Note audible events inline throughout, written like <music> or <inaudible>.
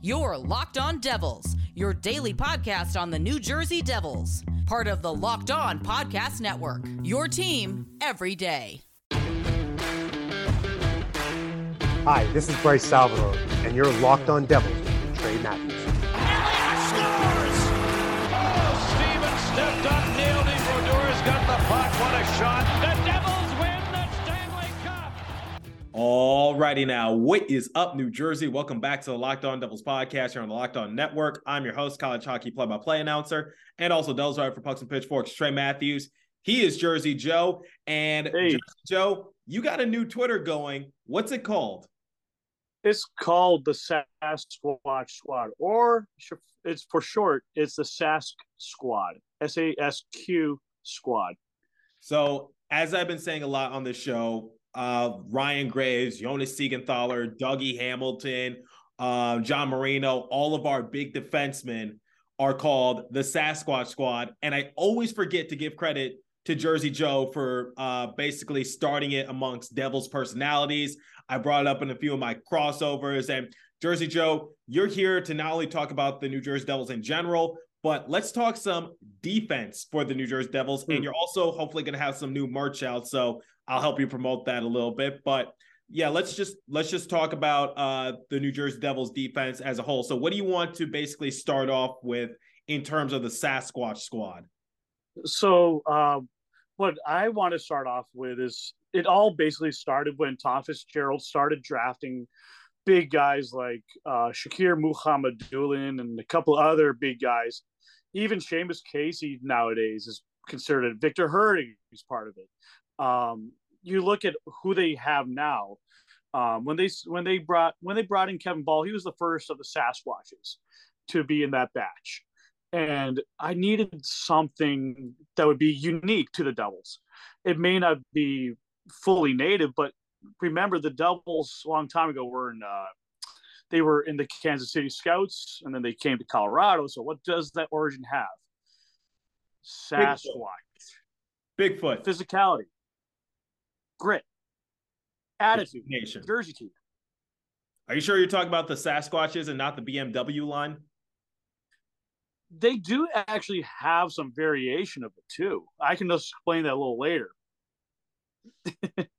Your Locked On Devils, your daily podcast on the New Jersey Devils, part of the Locked On Podcast Network. Your team every day. Hi, this is Bryce Salvador, and you're Locked On Devils with Trey Matthews. scores! Oh, Steven stepped up, nailed it. Brodeur's got the puck. What a shot. Alrighty now, what is up, New Jersey? Welcome back to the Locked On Devils podcast here on the Locked On Network. I'm your host, college hockey play-by-play announcer, and also Devils writer for Pucks and Pitchforks, Trey Matthews. He is Jersey Joe, and Hey. Jersey Joe, you got a new Twitter going. What's it called? It's called the Sasquatch Squad, or it's for short, it's the Sask Squad, S A S Q Squad. So, as I've been saying a lot on this show, uh, Ryan Graves, Jonas Siegenthaler, Dougie Hamilton, uh, John Marino, all of our big defensemen are called the Sasquatch Squad. And I always forget to give credit to Jersey Joe for uh, basically starting it amongst Devils personalities. I brought it up in a few of my crossovers. And Jersey Joe, you're here to not only talk about the New Jersey Devils in general, but let's talk some defense for the New Jersey Devils. And Hmm. you're also hopefully going to have some new merch out. So I'll help you promote that a little bit. But yeah, let's just let's just talk about uh the New Jersey Devils defense as a whole. So what do you want to basically start off with in terms of the Sasquatch squad? So, uh, what I want to start off with is it all basically started when Tom Fitzgerald started drafting big guys like uh, Shakir Mukhamadullin and a couple other big guys. Even Seamus Casey nowadays is considered. Victor Herding is part of it. Um, you look at who they have now. Um, when they when they brought when they brought in Kevin Bahl, he was the first of the Sasquatches to be in that batch and I needed something that would be unique to the Devils. It may not be fully native, but remember the Devils a long time ago were in uh, they were in the Kansas City Scouts, and then they came to Colorado. So what does that origin have? Sasquatch, Bigfoot physicality, grit, attitude, Nation. Jersey team. Are you sure you're talking about the Sasquatches and not the BMW line? They do actually have some variation of it too. I can just explain that a little later. <laughs>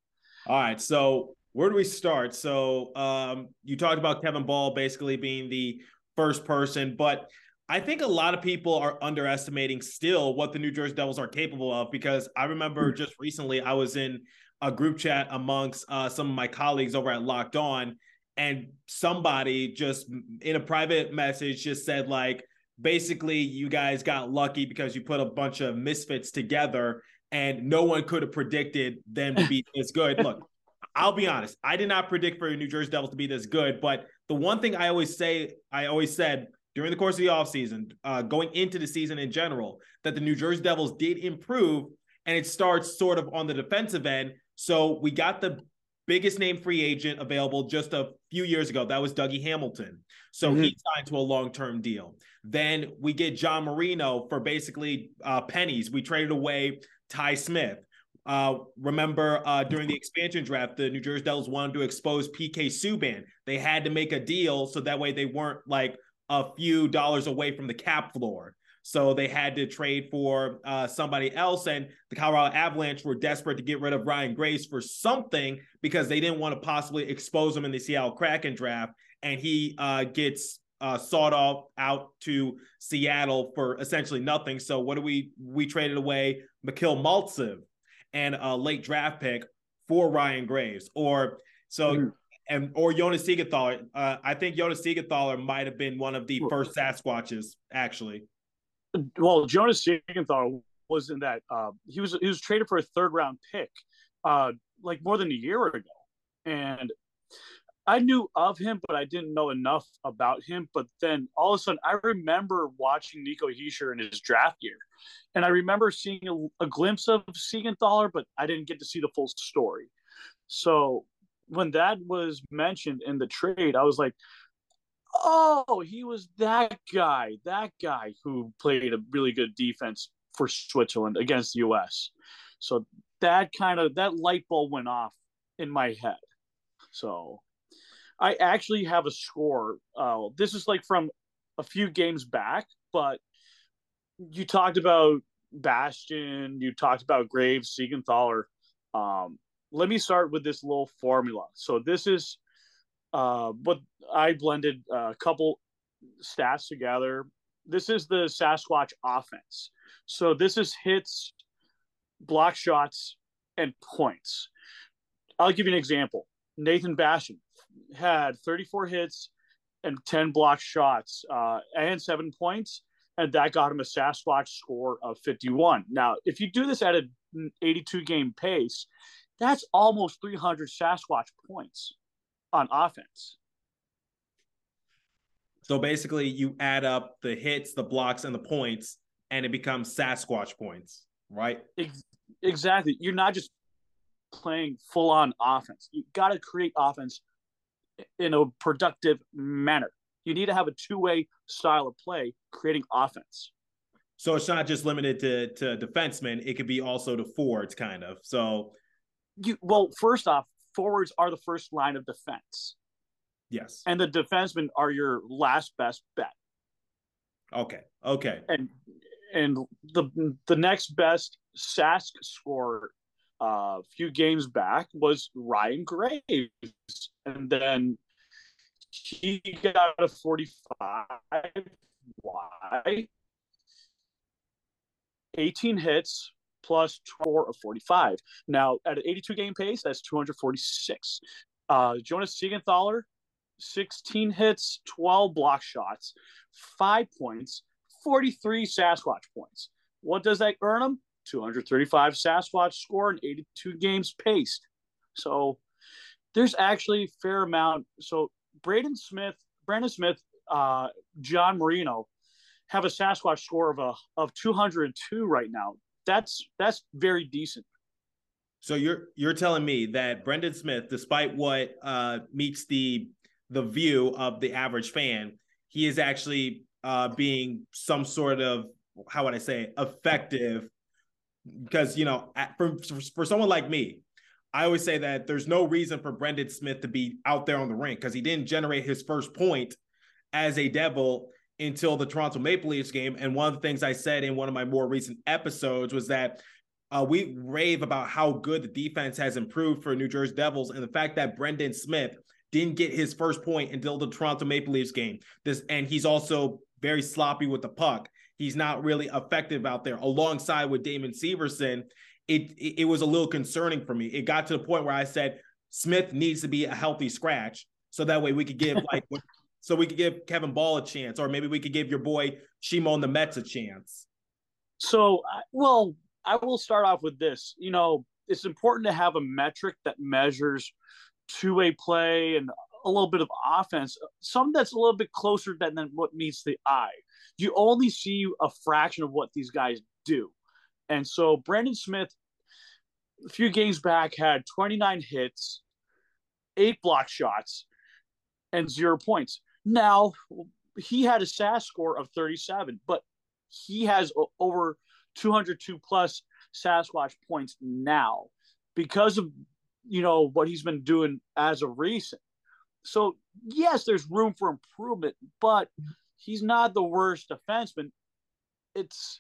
All right, so where do we start? So um, you talked about Kevin Bahl basically being the first person, but I think a lot of people are underestimating still what the New Jersey Devils are capable of because I remember just recently I was in a group chat amongst uh, some of my colleagues over at Locked On, and somebody just in a private message just said like basically you guys got lucky because you put a bunch of misfits together and no one could have predicted them to be <laughs> this good. Look, I'll be honest, I did not predict for the New Jersey Devils to be this good, but the one thing I always say, I always said during the course of the offseason, uh, going into the season in general, that the New Jersey Devils did improve, and it starts sort of on the defensive end. So we got the biggest name free agent available just a few years ago. That was Dougie Hamilton. So he signed to a long term deal. Then we get John Marino for basically uh, pennies. We traded away Ty Smith. Uh, remember uh, during the expansion draft, the New Jersey Devils wanted to expose PK Subban. They had to make a deal so that way they weren't like a few dollars away from the cap floor. So they had to trade for uh, somebody else. And the Colorado Avalanche were desperate to get rid of Ryan Graves for something because they didn't want to possibly expose him in the Seattle Kraken draft. And he uh, gets uh, sought off out to Seattle for essentially nothing. So what do we we traded away Mikhail Maltsev and a late draft pick for Ryan Graves, or so Mhm. and or Jonas Siegenthaler. Uh, I think Jonas Siegenthaler might have been one of the first Sasquatches actually. well, Jonas Siegenthaler was in that. Uh, he was he was traded for a third round pick, uh, like more than a year ago, and I knew of him, but I didn't know enough about him. But then all of a sudden, I remember watching Nico Hischier in his draft year, and I remember seeing a, a glimpse of Siegenthaler, but I didn't get to see the full story. So when that was mentioned in the trade, I was like, oh, he was that guy, that guy who played a really good defense for Switzerland against the US. So that kind of that light bulb went off in my head. So I actually have a score. Uh, this is like from a few games back, but you talked about Bastian, you talked about Graves, Siegenthaler. Um, let me start with this little formula. So this is uh, what I blended a couple stats together. This is the Sasquatch offense. So this is hits, block shots, and points. I'll give you an example. Nathan Bastian had 34 hits and 10 block shots uh, and seven points, and that got him a Sasquatch score of 51. Now, if you do this at an 82 game pace, that's almost 300 Sasquatch points on offense. So basically, you add up the hits, the blocks, and the points, and it becomes Sasquatch points, right? Exactly. You're not just playing full on offense. You got to create offense in a productive manner. You need to have a two way style of play, creating offense. So it's not just limited to to defensemen; it could be also to forwards, kind of. So, you well, first off, forwards are the first line of defense. Yes, and the defensemen are your last best bet. Okay. Okay. And and the the next best Sask score a few games back was Ryan Graves, and then he got a 45. Why? 18 hits plus four of 45. Now, at an 82 game pace, that's 246. Uh, Jonas Siegenthaler, 16 hits, 12 block shots, five points, 43 Sasquatch points. What does that earn him? 235 Sasquatch score and 82 games paced. So there's actually a fair amount. So Braden Smith, Brandon Smith, uh, John Marino have a Sasquatch score of a of 202 right now. That's that's very decent. So you're you're telling me that Brendan Smith, despite what uh, meets the the view of the average fan, he is actually uh, being some sort of how would I say effective because you know for for someone like me I always say that there's no reason for Brendan Smith to be out there on the rink because he didn't generate his first point as a Devil until the Toronto Maple Leafs game. And one of the things I said in one of my more recent episodes was that uh, we rave about how good the defense has improved for New Jersey Devils and the fact that Brendan Smith didn't get his first point until the Toronto Maple Leafs game. This and he's also very sloppy with the puck. He's not really effective out there alongside with Damon Severson it, it was a little concerning for me. It got to the point where I said Smith needs to be a healthy scratch, so that way we could give like <laughs> so we could give Kevin Bahl a chance, or maybe we could give your boy Shimon Nemec a chance. So, well, I will start off with this. You know, it's important to have a metric that measures two-way play and a little bit of offense, something that's a little bit closer than, than what meets the eye. You only see a fraction of what these guys do. And so Brandon Smith, a few games back, had 29 hits, eight block shots, and zero points. Now, he had a SAS score of 37, but he has over 202 plus Sasquatch points now because of you know what he's been doing as of recent. So yes, there's room for improvement, but he's not the worst defenseman. It's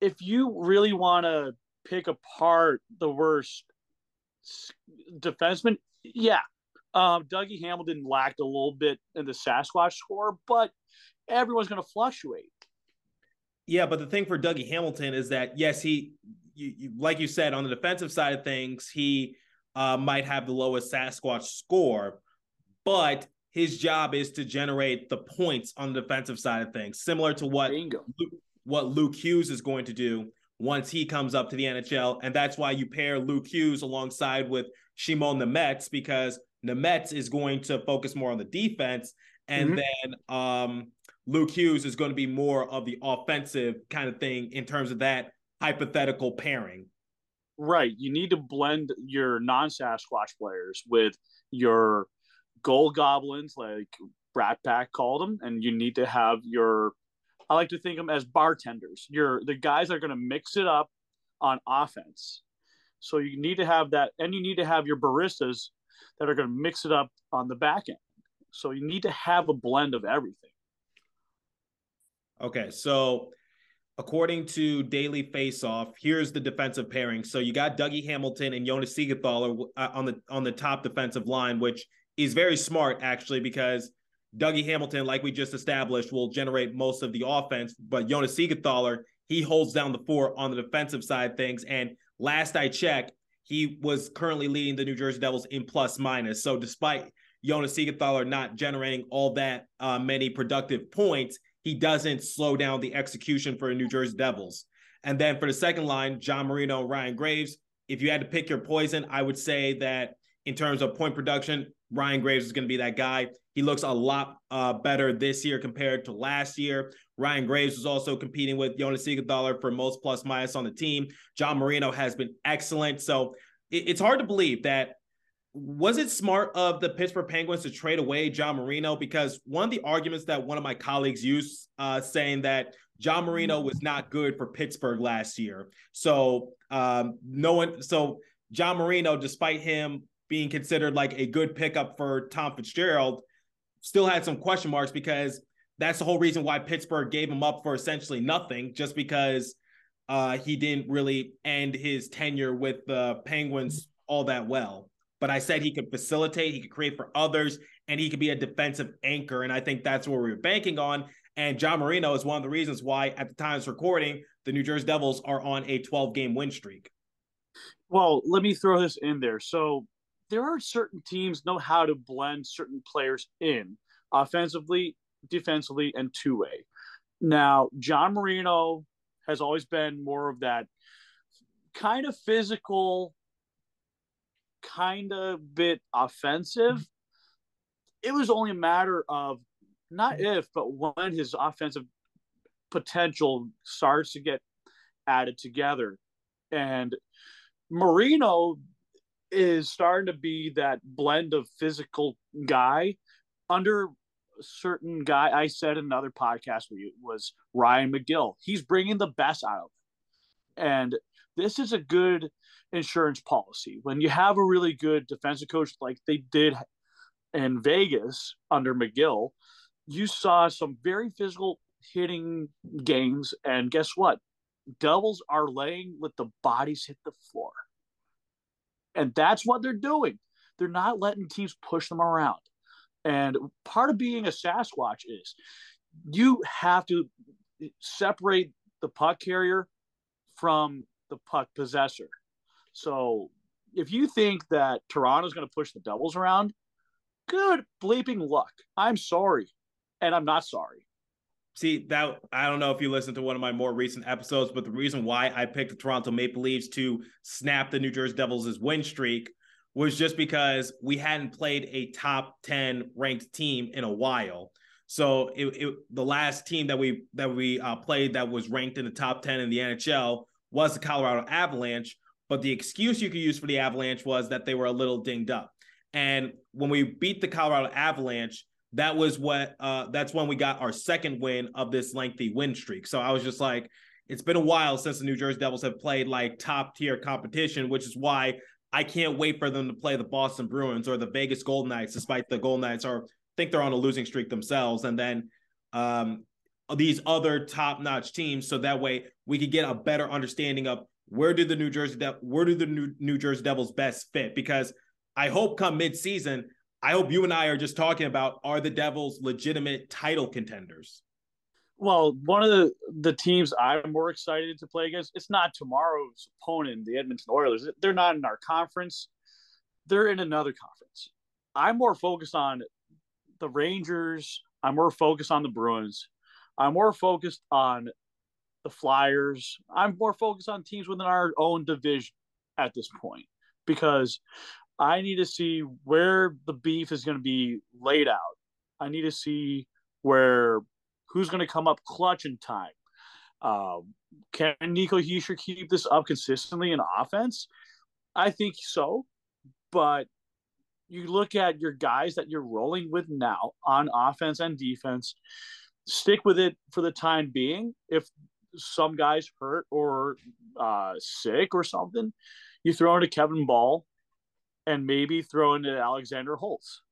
if you really want to pick apart the worst defenseman, yeah, um, Dougie Hamilton lacked a little bit in the Sasquatch score, but everyone's going to fluctuate. Yeah, but the thing for Dougie Hamilton is that yes, he, you, you, like you said, on the defensive side of things, he uh, might have the lowest Sasquatch score, but his job is to generate the points on the defensive side of things, similar to what Bingo what Luke Hughes is going to do once he comes up to the NHL. And that's why you pair Luke Hughes alongside with Shimon Nemec because Nemec is going to focus more on the defense. And mm-hmm. then um, Luke Hughes is going to be more of the offensive kind of thing in terms of that hypothetical pairing. Right. You need to blend your non Sasquatch players with your gold goblins, like Brat Pack called them, and you need to have your I like to think of them as bartenders. You're the guys that are going to mix it up on offense. So you need to have that, and you need to have your baristas that are going to mix it up on the back end. So you need to have a blend of everything. Okay, so according to Daily Faceoff, here's the defensive pairing. So you got Dougie Hamilton and Jonas Siegenthaler uh, on the on the top defensive line, which is very smart actually because Dougie Hamilton, like we just established, will generate most of the offense, but Jonas Siegenthaler, he holds down the fort on the defensive side things. And last I checked, he was currently leading the New Jersey Devils in plus minus. So despite Jonas Siegenthaler not generating all that uh, many productive points, he doesn't slow down the execution for the New Jersey Devils. And then for the second line, John Marino Ryan Graves. If you had to pick your poison, I would say that in terms of point production, Ryan Graves is going to be that guy. He looks a lot uh, better this year compared to last year. Ryan Graves was also competing with Jonas Siegenthaler for most plus minus on the team. John Marino has been excellent. So it, it's hard to believe that was it smart of the Pittsburgh Penguins to trade away John Marino? Because one of the arguments that one of my colleagues used, uh, saying that John Marino was not good for Pittsburgh last year. So um, no one, so John Marino, despite him being considered like a good pickup for Tom Fitzgerald, still had some question marks because that's the whole reason why Pittsburgh gave him up for essentially nothing, just because uh, he didn't really end his tenure with the Penguins all that well but I said he could facilitate, he could create for others, and he could be a defensive anchor. And I think that's what we are banking on. And John Marino is one of the reasons why, at the time of recording, the New Jersey Devils are on a 12 game win streak. Well, let me throw this in there. So there are certain teams know how to blend certain players in offensively, defensively, and two way. Now, John Marino has always been more of that kind of physical kind of bit offensive. Mm-hmm. It was only a matter of not mm-hmm. if, but when his offensive potential starts to get added together. And Marino is starting to be that blend of physical guy under certain guy I said in another podcast with you was Ryan McGill. He's bringing the best out of it. And this is a good insurance policy. When you have a really good defensive coach like they did in Vegas under McGill, you saw some very physical hitting games. And guess what? Devils are laying with the bodies hit the floor. And that's what they're doing. They're not letting teams push them around. And part of being a Sasquatch is you have to separate the puck carrier from the puck possessor. So if you think that Toronto's going to push the Devils around, good bleeping luck. I'm sorry. And I'm not sorry. See, that I don't know if you listened to one of my more recent episodes, but the reason why I picked the Toronto Maple Leafs to snap the New Jersey Devils' win streak was just because we hadn't played a top 10 ranked team in a while. So it, it, the last team that we that we uh, played that was ranked in the top 10 in the NHL was the Colorado Avalanche, but the excuse you could use for the Avalanche was that they were a little dinged up. And when we beat the Colorado Avalanche, that was what uh, that's when we got our second win of this lengthy win streak. So I was just like, it's been a while since the New Jersey Devils have played like top tier competition, which is why I can't wait for them to play the Boston Bruins or the Vegas Golden Knights, despite the Golden Knights are think they're on a losing streak themselves. And then um, these other top notch teams. So that way we could get a better understanding of where do the New Jersey De- where do the New, New Jersey Devils best fit? Because I hope come midseason, I hope you and I are just talking about are the Devils legitimate title contenders? Well, one of the the teams I'm more excited to play against, it's not tomorrow's opponent, the Edmonton Oilers. They're not in our conference. They're in another conference. I'm more focused on the Rangers. I'm more focused on the Bruins. I'm more focused on the Flyers. I'm more focused on teams within our own division at this point because I need to see where the beef is going to be laid out. I need to see where who's going to come up clutch in time. Uh, can Nico Hischier keep this up consistently in offense? I think so, but you look at your guys that you're rolling with now on offense and defense. Stick with it for the time being. If some guys hurt or uh, sick or something, you throw into Kevin Bahl and maybe throw into Alexander Holtz.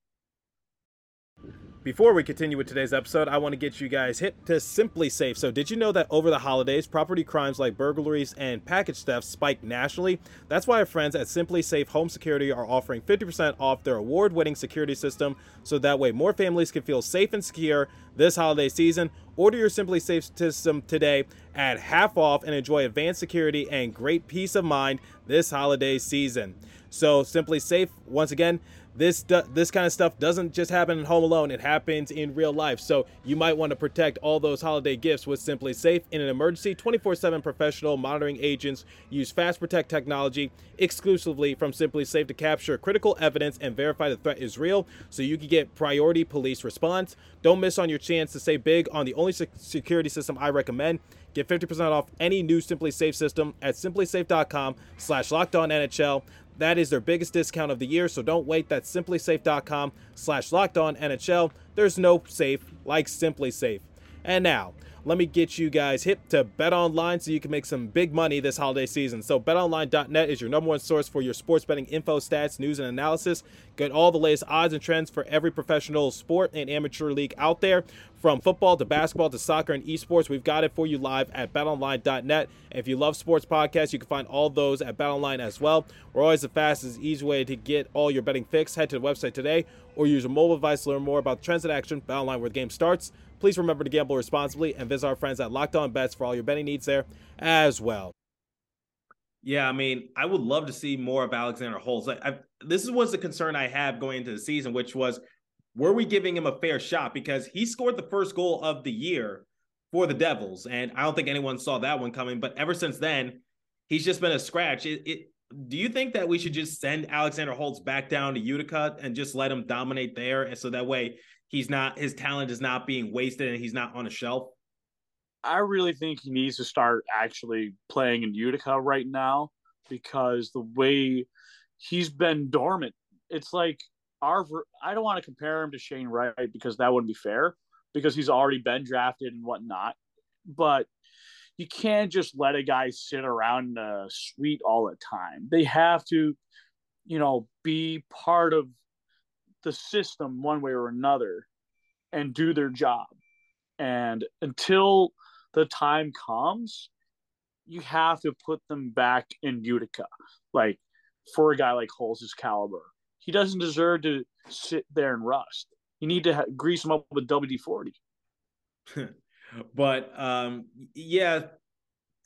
Before we continue with today's episode, I want to get you guys hit to SimpliSafe. So, did you know that over the holidays, property crimes like burglaries and package thefts spiked nationally? That's why our friends at SimpliSafe Home Security are offering 50% off their award winning security system so that way more families can feel safe and secure this holiday season. Order your SimpliSafe system today at half off and enjoy advanced security and great peace of mind this holiday season. So, SimpliSafe, once again, this this kind of stuff doesn't just happen in Home Alone; it happens in real life. So you might want to protect all those holiday gifts with SimpliSafe. In an emergency, 24/7 professional monitoring agents use Fast Protect technology exclusively from SimpliSafe to capture critical evidence and verify the threat is real, so you can get priority police response. Don't miss on your chance to save big on the only security system I recommend. Get 50% off any new SimpliSafe system at simplisafe.com slash NHL. That is their biggest discount of the year, so don't wait. That's simplisafe.com slash locked on NHL. There's no safe like SimpliSafe. And now, let me get you guys hip to Bet Online so you can make some big money this holiday season. So, betonline.net is your number one source for your sports betting info, stats, news, and analysis. Get all the latest odds and trends for every professional sport and amateur league out there. From football to basketball to soccer and esports, we've got it for you live at betonline.net. If you love sports podcasts, you can find all those at betonline as well. We're always the fastest, easy way to get all your betting fix. Head to the website today or use a mobile device to learn more about trends in action. Betonline, where the game starts. Please remember to gamble responsibly and visit our friends at Locked On Bets for all your betting needs there as well. Yeah, I mean, I would love to see more of Alexander Holtz. Like, I've, this was the concern I have going into the season, which was, were we giving him a fair shot? Because he scored the first goal of the year for the Devils, and I don't think anyone saw that one coming. But ever since then, he's just been a scratch. It, it, do you think that we should just send Alexander Holtz back down to Utica and just let him dominate there, and so that way he's not his talent is not being wasted and he's not on a shelf? I really think he needs to start actually playing in Utica right now because the way he's been dormant, it's like our. I don't want to compare him to Shane Wright because that wouldn't be fair because he's already been drafted and whatnot. But you can't just let a guy sit around in a suite all the time. They have to, you know, be part of the system one way or another and do their job. And until the time comes, you have to put them back in Utica. Like for a guy like Holtz's caliber, he doesn't deserve to sit there and rust. You need to ha- grease him up with WD forty. <laughs> but um, yeah,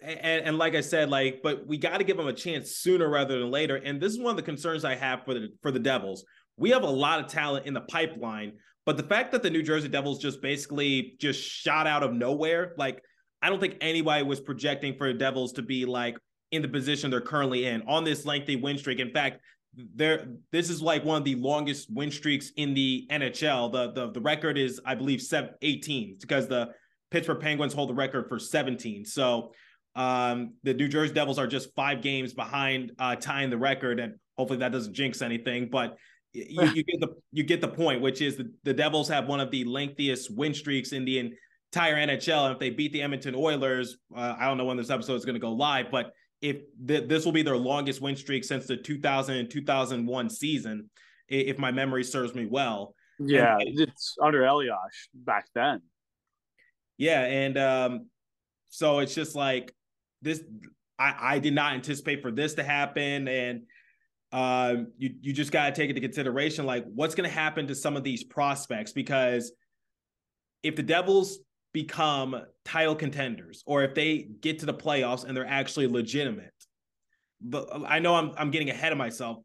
and, and like I said, like, but we got to give him a chance sooner rather than later. And this is one of the concerns I have for the for the Devils. We have a lot of talent in the pipeline, but the fact that the New Jersey Devils just basically just shot out of nowhere, like I don't think anybody was projecting for the Devils to be like in the position they're currently in on this lengthy win streak. In fact, there this is like one of the longest win streaks in the NHL. The the the record is I believe 7 18 because the Pittsburgh Penguins hold the record for 17. So um, the New Jersey Devils are just five games behind uh, tying the record, and hopefully that doesn't jinx anything. But you, <laughs> you, get the you get the point, which is the, the Devils have one of the lengthiest win streaks in the entire NHL. And if they beat the Edmonton Oilers, uh, I don't know when this episode is going to go live, but if th- this will be their longest win streak since the 2000 and 2001 season, if my memory serves me well. Yeah, and, it's under Elias back then. Yeah, and um, so it's just like this. I, I did not anticipate for this to happen, and um, you you just got to take into consideration like what's going to happen to some of these prospects because if the Devils become title contenders or if they get to the playoffs and they're actually legitimate, but I know I'm I'm getting ahead of myself.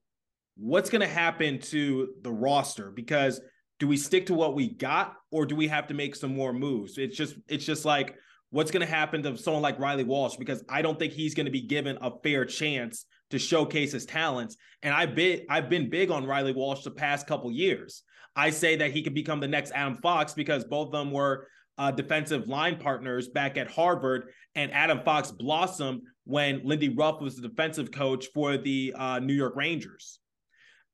What's going to happen to the roster because do we stick to what we got or do we have to make some more moves? It's just it's just like what's going to happen to someone like Riley Walsh because I don't think he's going to be given a fair chance to showcase his talents. And I've been I've been big on Riley Walsh the past couple years. I say that he could become the next Adam Fox because both of them were uh, defensive line partners back at Harvard, and Adam Fox blossomed when Lindy Ruff was the defensive coach for the uh, New York Rangers.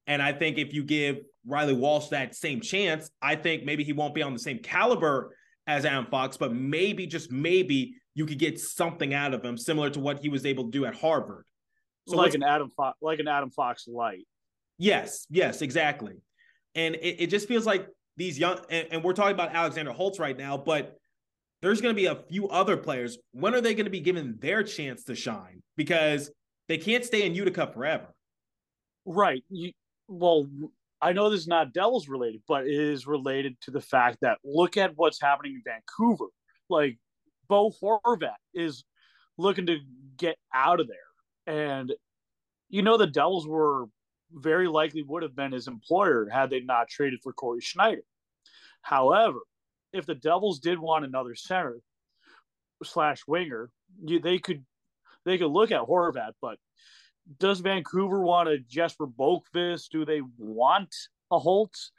And I think if you give Riley Walsh that same chance, I think maybe he won't be on the same caliber as Adam Fox, but maybe just maybe you could get something out of him similar to what he was able to do at Harvard. So like an Adam Fox, like an Adam Fox light. Yes, yes, exactly. And it, it just feels like these young, and, and we're talking about Alexander Holtz right now, but there's going to be a few other players. When are they going to be given their chance to shine? Because they can't stay in Utica forever. Right. You, well, I know this is not Devils related, but it is related to the fact that look at what's happening in Vancouver. Like Bo Horvat is looking to get out of there. And you know the Devils were very likely would have been his employer had they not traded for Cory Schneider. However, if the Devils did want another center slash winger, you, they could they could look at Horvat, but does Vancouver want a Jesper Boqvist? Do they want a Holtz?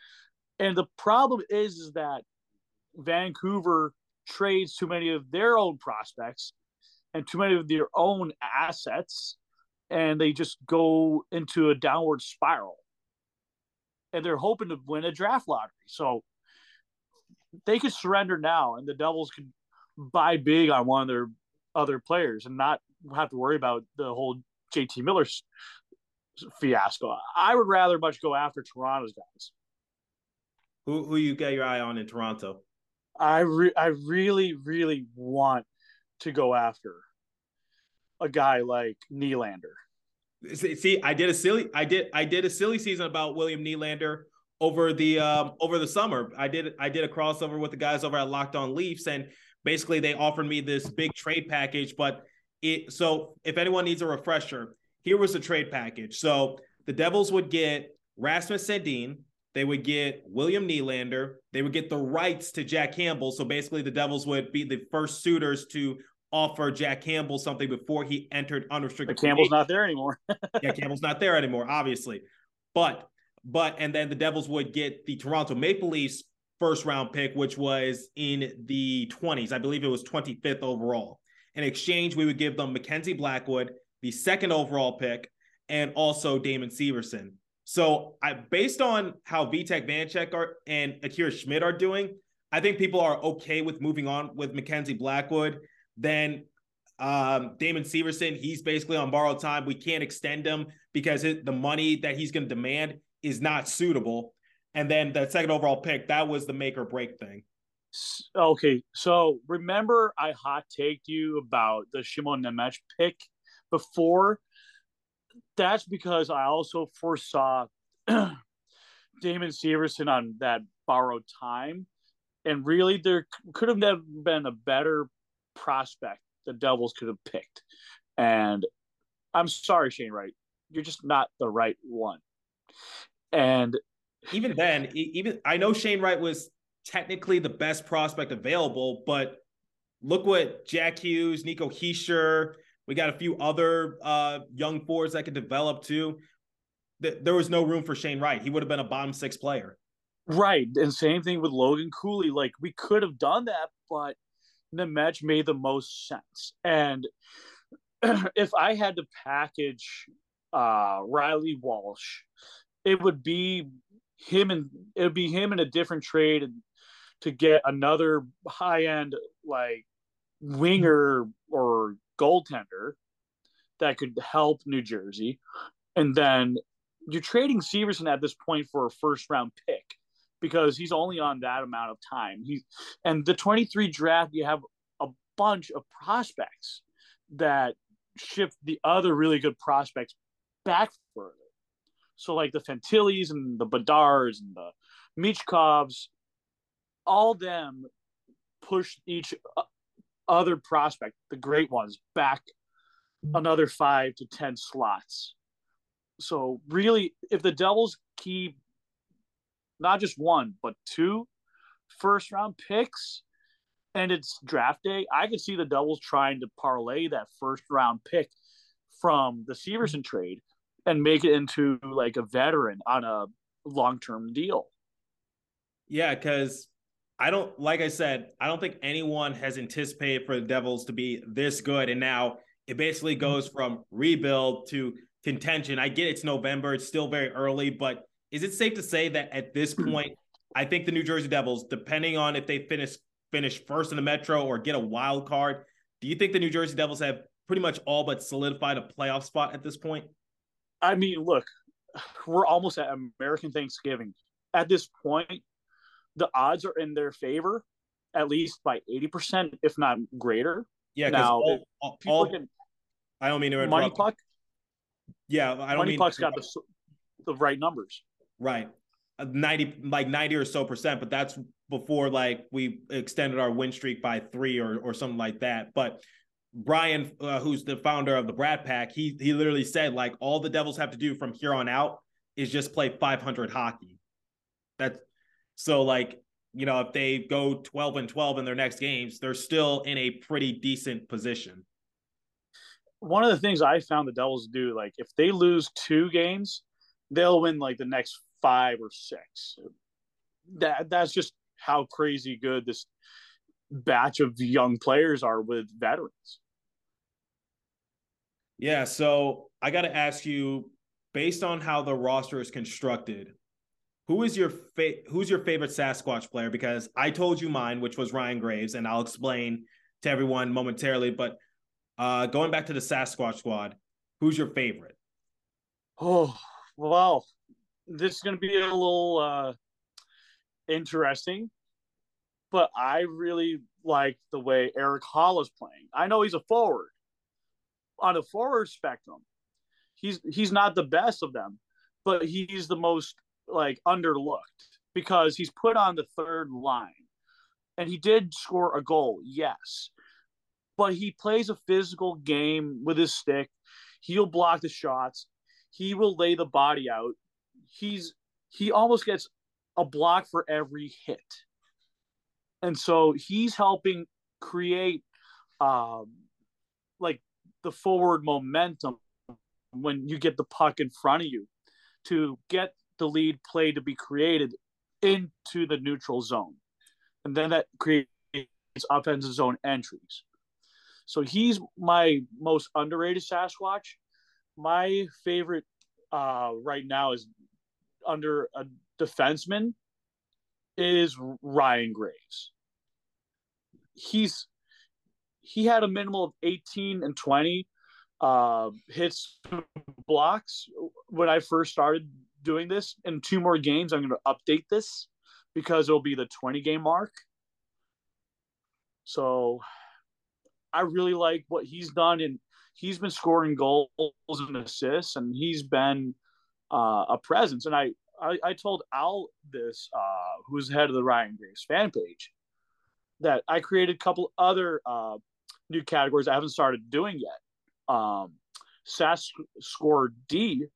And the problem is, is that Vancouver trades too many of their own prospects and too many of their own assets, and they just go into a downward spiral. And they're hoping to win a draft lottery. So they could surrender now, and the Devils could buy big on one of their other players and not have to worry about the whole JT Miller fiasco. I would rather much go after Toronto's guys. Who who you got your eye on in Toronto? I re- I really really want to go after a guy like Nylander. See, I did a silly I did I did a silly season about William Nylander over the um over the summer. I did I did a crossover with the guys over at Locked On Leafs and basically they offered me this big trade package but it so if anyone needs a refresher, here was the trade package. So the Devils would get Rasmus Sandin, they would get William Nylander, they would get the rights to Jack Campbell. So basically the Devils would be the first suitors to offer Jack Campbell something before he entered unrestricted. But Campbell's not there anymore. <laughs> yeah, Campbell's not there anymore, obviously. But but and then the Devils would get the Toronto Maple Leafs first round pick, which was in the 20s. I believe it was 25th overall. In exchange, we would give them Mackenzie Blackwood, the second overall pick, and also Damon Severson. So I based on how Vitek Vanecek are and Akira Schmid are doing, I think people are okay with moving on with Mackenzie Blackwood. Then um, Damon Severson, he's basically on borrowed time. We can't extend him because it, the money that he's going to demand is not suitable. And then the second overall pick, that was the make or break thing. Okay, so remember I hot taked you about the Shimon Nemec pick before. That's because I also foresaw <clears throat> Damon Severson on that borrowed time, and really there could have never been a better prospect the Devils could have picked. And I'm sorry, Shane Wright, you're just not the right one. And even then, even I know Shane Wright was technically the best prospect available, but look what Jack Hughes, Nico Hischier, we got a few other uh, young forwards that could develop too. There was no room for Shane Wright. He would have been a bottom six player. Right. And same thing with Logan Cooley. Like we could have done that, but Nemec made the most sense. And <clears throat> if I had to package uh, Riley Walsh, it would be him and it would be him in a different trade to get another high end like winger or goaltender that could help New Jersey. And then you're trading Severson at this point for a first round pick because he's only on that amount of time. He and the 23 draft, you have a bunch of prospects that shift the other really good prospects back further. So like the Fantillis and the Bedards and the Michkovs, all them push each other prospect, the great ones, back mm-hmm. another five to ten slots. So really, if the Devils keep not just one but two first round picks, and it's draft day, I could see the Devils trying to parlay that first round pick from the Severson trade and make it into like a veteran on a long term deal. Yeah, because I don't like I said, I don't think anyone has anticipated for the Devils to be this good. And now it basically goes from rebuild to contention. I get it's November, it's still very early, but is it safe to say that at this hmm. point, I think the New Jersey Devils, depending on if they finish finish first in the Metro or get a wild card, do you think the New Jersey Devils have pretty much all but solidified a playoff spot at this point? I mean, look, we're almost at American Thanksgiving. At this point, the odds are in their favor, at least by eighty percent, if not greater. Yeah, Now, because if all, all, can, I don't mean to interrupt. money puck, Yeah, I don't money mean puck's got the the right numbers. Right, Uh, ninety like ninety or so percent, but that's before like we extended our win streak by three or or something like that. But Brian, uh, who's the founder of the Brad Pack, he he literally said like all the Devils have to do from here on out is just play 500 hockey. That's so like you know if they go 12 and 12 in their next games, they're still in a pretty decent position. One of the things I found the Devils do, like if they lose two games, they'll win like the next five or six. That that's just how crazy good this batch of young players are with veterans. Yeah, so I got to ask you, based on how the roster is constructed, who is your fa- who's your favorite Sasquatch player? Because I told you mine, which was Ryan Graves, and I'll explain to everyone momentarily. But uh, going back to the Sasquatch squad, who's your favorite? Oh well, this is going to be a little uh, interesting, but I really like the way Erik Haula is playing. I know he's a forward. On the forward spectrum, he's he's not the best of them, but he's the most like underlooked because he's put on the third line, and he did score a goal, yes, but he plays a physical game with his stick. He'll block the shots he will lay the body out. He's he almost gets a block for every hit. And so he's helping create um like the forward momentum when you get the puck in front of you to get the lead play to be created into the neutral zone. And then that creates offensive zone entries. So he's my most underrated Sasquatch my favorite uh, right now is under a defenseman is Ryan Graves. He's he had a minimal of 18 and 20 uh, hits blocks when I first started doing this. In two more games, I'm going to update this because it'll be the 20 game mark. So I really like what he's done and he's been scoring goals and assists, and he's been uh, a presence. And I, I, I told Al this, uh, who's head of the Ryan Graves fan page, that I created a couple other uh, new categories I haven't started doing yet. Um, SAS score D,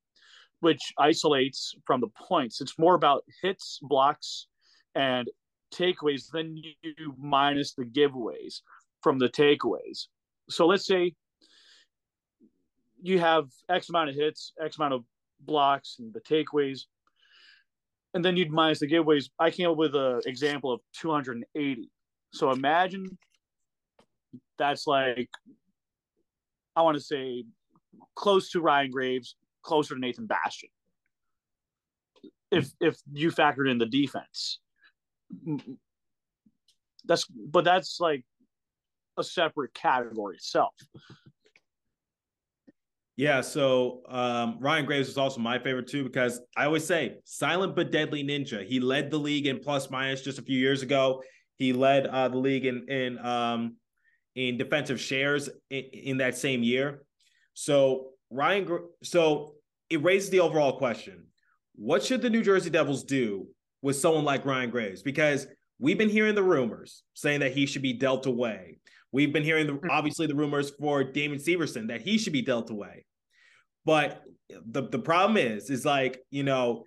which isolates from the points. It's more about hits, blocks, and takeaways. Then you minus the giveaways from the takeaways. So let's say you have X amount of hits, X amount of blocks, and the takeaways, and then you'd minus the giveaways. I came up with an example of 280. So imagine that's like, I want to say, close to Ryan Graves, closer to Nathan Bastian. If if you factored in the defense, that's but that's like a separate category itself. Yeah, so um, Ryan Graves is also my favorite too because I always say silent but deadly ninja. He led the league in plus minus just a few years ago. He led uh, the league in in um, in defensive shares in, in that same year. So Ryan, so it raises the overall question: What should the New Jersey Devils do with someone like Ryan Graves? Because we've been hearing the rumors saying that he should be dealt away. We've been hearing the, obviously the rumors for Damon Severson that he should be dealt away. But the, the problem is, is like, you know,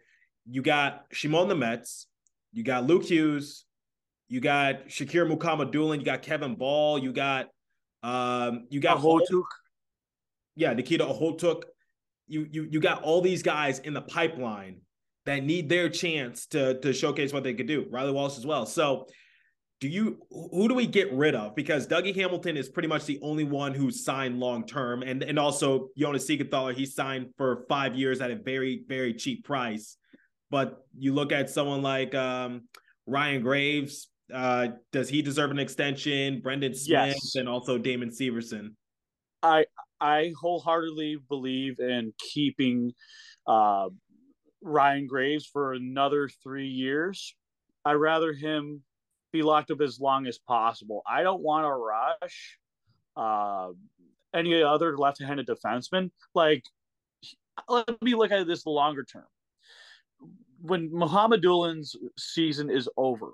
you got Shimon Nemec, you got Luke Hughes, you got Shakir Mukhamadullin, you got Kevin Bahl, you got um you got Okhotyuk. yeah, Nikita Okhotyuk. You you you got all these guys in the pipeline that need their chance to to showcase what they could do. Riley Wallace as well. So do you who do we get rid of? Because Dougie Hamilton is pretty much the only one who's signed long term, and and also Jonas Siegenthaler, he signed for five years at a very very cheap price. But you look at someone like um, Ryan Graves. Uh, does he deserve an extension? Brendan Smith Yes. and also Damon Severson. I I wholeheartedly believe in keeping uh, Ryan Graves for another three years. I'd rather him be locked up as long as possible. I don't want to rush uh, any other left-handed defenseman. Like, let me look at this longer term. When Mukhamadullin's season is over,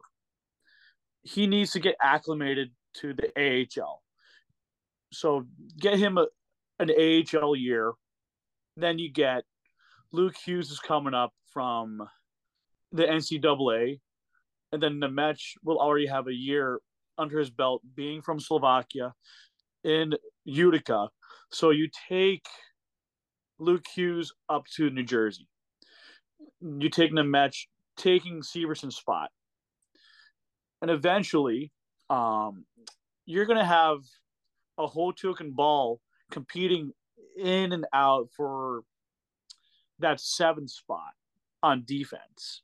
he needs to get acclimated to the AHL. So get him a, an AHL year. Then you get Luke Hughes is coming up from the NCAA, and then the match will already have a year under his belt being from Slovakia in Utica. So you take Luke Hughes up to New Jersey. You take Nemec, taking Severson's spot. And eventually, um, you're going to have a whole token Bahl competing in and out for that seven spot on defense.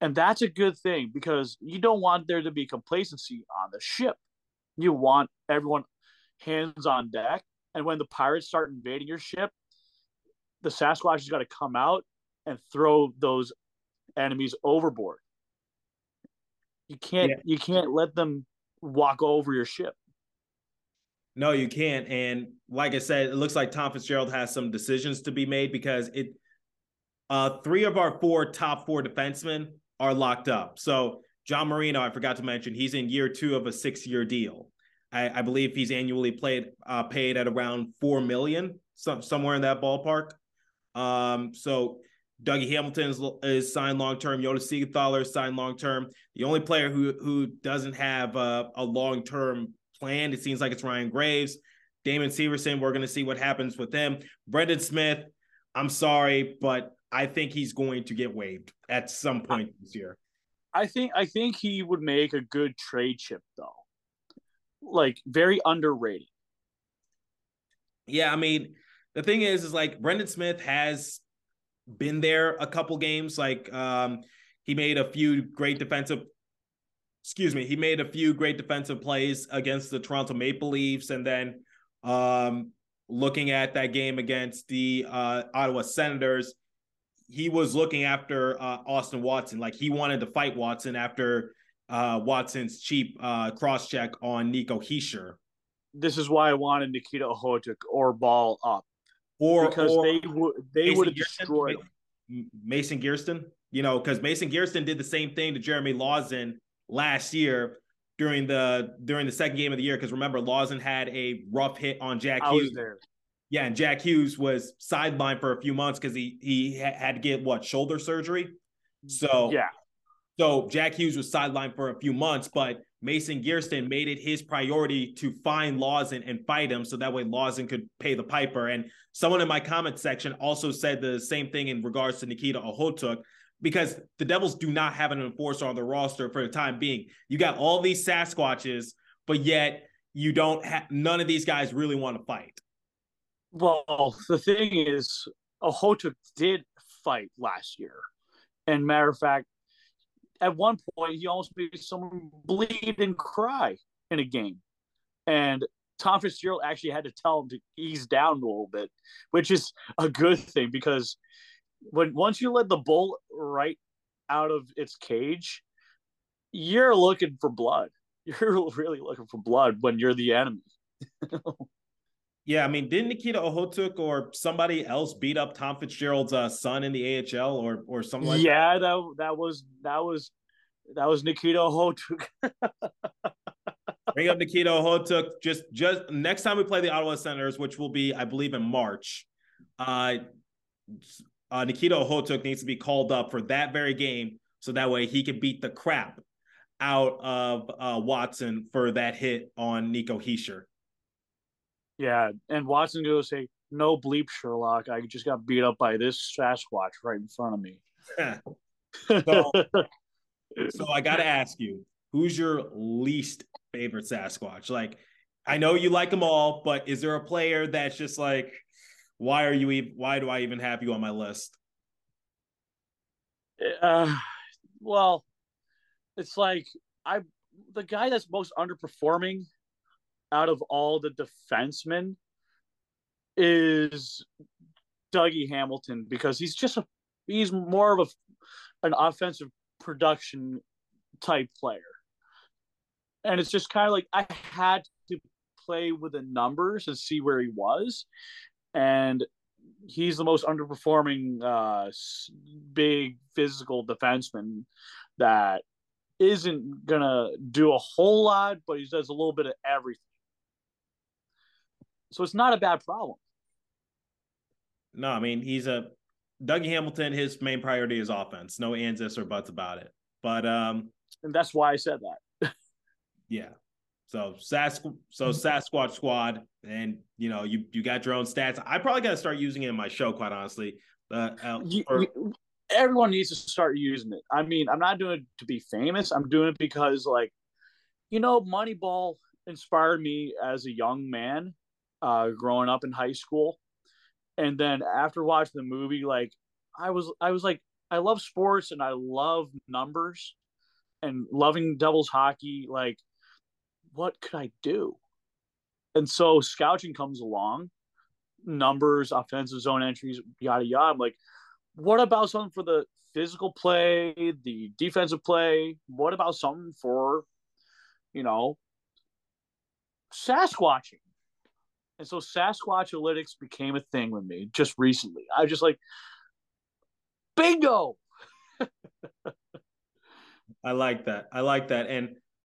And that's a good thing because you don't want there to be complacency on the ship. You want everyone hands on deck. And when the pirates start invading your ship, the Sasquatch has got to come out and throw those enemies overboard. You can't yeah. you can't let them walk over your ship. No, you can't. And like I said, it looks like Tom Fitzgerald has some decisions to be made because it uh three of our four top four defensemen are locked up. So John Marino, I forgot to mention, he's in year two of a six-year deal. I, I believe he's annually played uh, paid at around four million, some, somewhere in that ballpark. Um, so Dougie Hamilton is, is signed long term. Jona Siegenthaler is signed long term. The only player who who doesn't have a, a long term plan, it seems like it's Ryan Graves. Damon Severson, we're going to see what happens with him. Brendan Smith, I'm sorry, but I think he's going to get waived at some point this year. I think I think he would make a good trade chip though. Like very underrated. Yeah, I mean, the thing is, is like Brendan Smith has been there a couple games. Like um, he made a few great defensive. Excuse me, he made a few great defensive plays against the Toronto Maple Leafs, and then um, looking at that game against the uh, Ottawa Senators, he was looking after uh, Austin Watson. Like he wanted to fight Watson after uh, Watson's cheap uh, cross check on Nico Hischier. This is why I wanted Nikita Okhotyuk or Bahl up or because or they would they would have destroyed Mason Geertsen. You know, because Mason Geertsen did the same thing to Jeremy Lauzon last year during the during the second game of the year. Because remember, Lauzon had a rough hit on Jack I Hughes. Yeah, and Jack Hughes was sidelined for a few months because he he had to get what shoulder surgery. So yeah, so Jack Hughes was sidelined for a few months, but Mason Geertsen made it his priority to find Lauzon and fight him so that way Lauzon could pay the piper. And someone in my comment section also said the same thing in regards to Nikita Okhotyuk because the Devils do not have an enforcer on the roster for the time being. You got all these Sasquatches, but yet you don't have none of these guys really want to fight. Well, the thing is, Okhotyuk did fight last year. And matter of fact, at one point he almost made someone bleed and cry in a game. And Tom Fitzgerald actually had to tell him to ease down a little bit, which is a good thing because when once you let the bull right out of its cage, you're looking for blood. <laughs> You're really looking for blood when you're the enemy. <laughs> yeah, I mean, didn't Nikita Okhotyuk or somebody else beat up Tom Fitzgerald's uh, son in the AHL or or something like yeah, that? that that was that was that was Nikita Okhotyuk. <laughs> Bring up Nikita Okhotyuk. Just just next time we play the Ottawa Senators, which will be, I believe, in March. Uh, uh, Nikita Okhotyuk needs to be called up for that very game, so that way he can beat the crap out of uh, Watson for that hit on Nico Hischier. Yeah, and Watson goes say, "No bleep, Sherlock. I just got beat up by this Sasquatch right in front of me." <laughs> so, so I got to <laughs> ask you, who's your least favorite Sasquatch? Like, I know you like them all, but is there a player that's just like, why are you? Even, why do I even have you on my list? Uh, well, it's like I the guy that's most underperforming out of all the defensemen is Dougie Hamilton because he's just a he's more of a an offensive production type player. And it's just kind of like I had to play with the numbers and see where he was. And he's the most underperforming uh, big physical defenseman that isn't gonna do a whole lot, but he does a little bit of everything. So it's not a bad problem. No, I mean he's a Dougie Hamilton. His main priority is offense. No ands, ifs, or buts about it. But um, and that's why I said that. <laughs> yeah. So Sask, so Sasquatch Squad, and you know you you got your own stats. I probably got to start using it in my show, quite honestly. Uh, uh, you, you, everyone needs to start using it. I mean, I'm not doing it to be famous. I'm doing it because, like, you know, Moneyball inspired me as a young man, uh, growing up in high school, and then after watching the movie, like, I was I was like, I love sports and I love numbers, and loving Devils hockey, like what could I do? And so scouting comes along, numbers, offensive zone entries, yada yada. I'm like, what about something for the physical play, the defensive play? What about something for, you know, Sasquatching? And so Sasquatch analytics became a thing with me just recently. I was just like, bingo. <laughs> I like that. I like that. And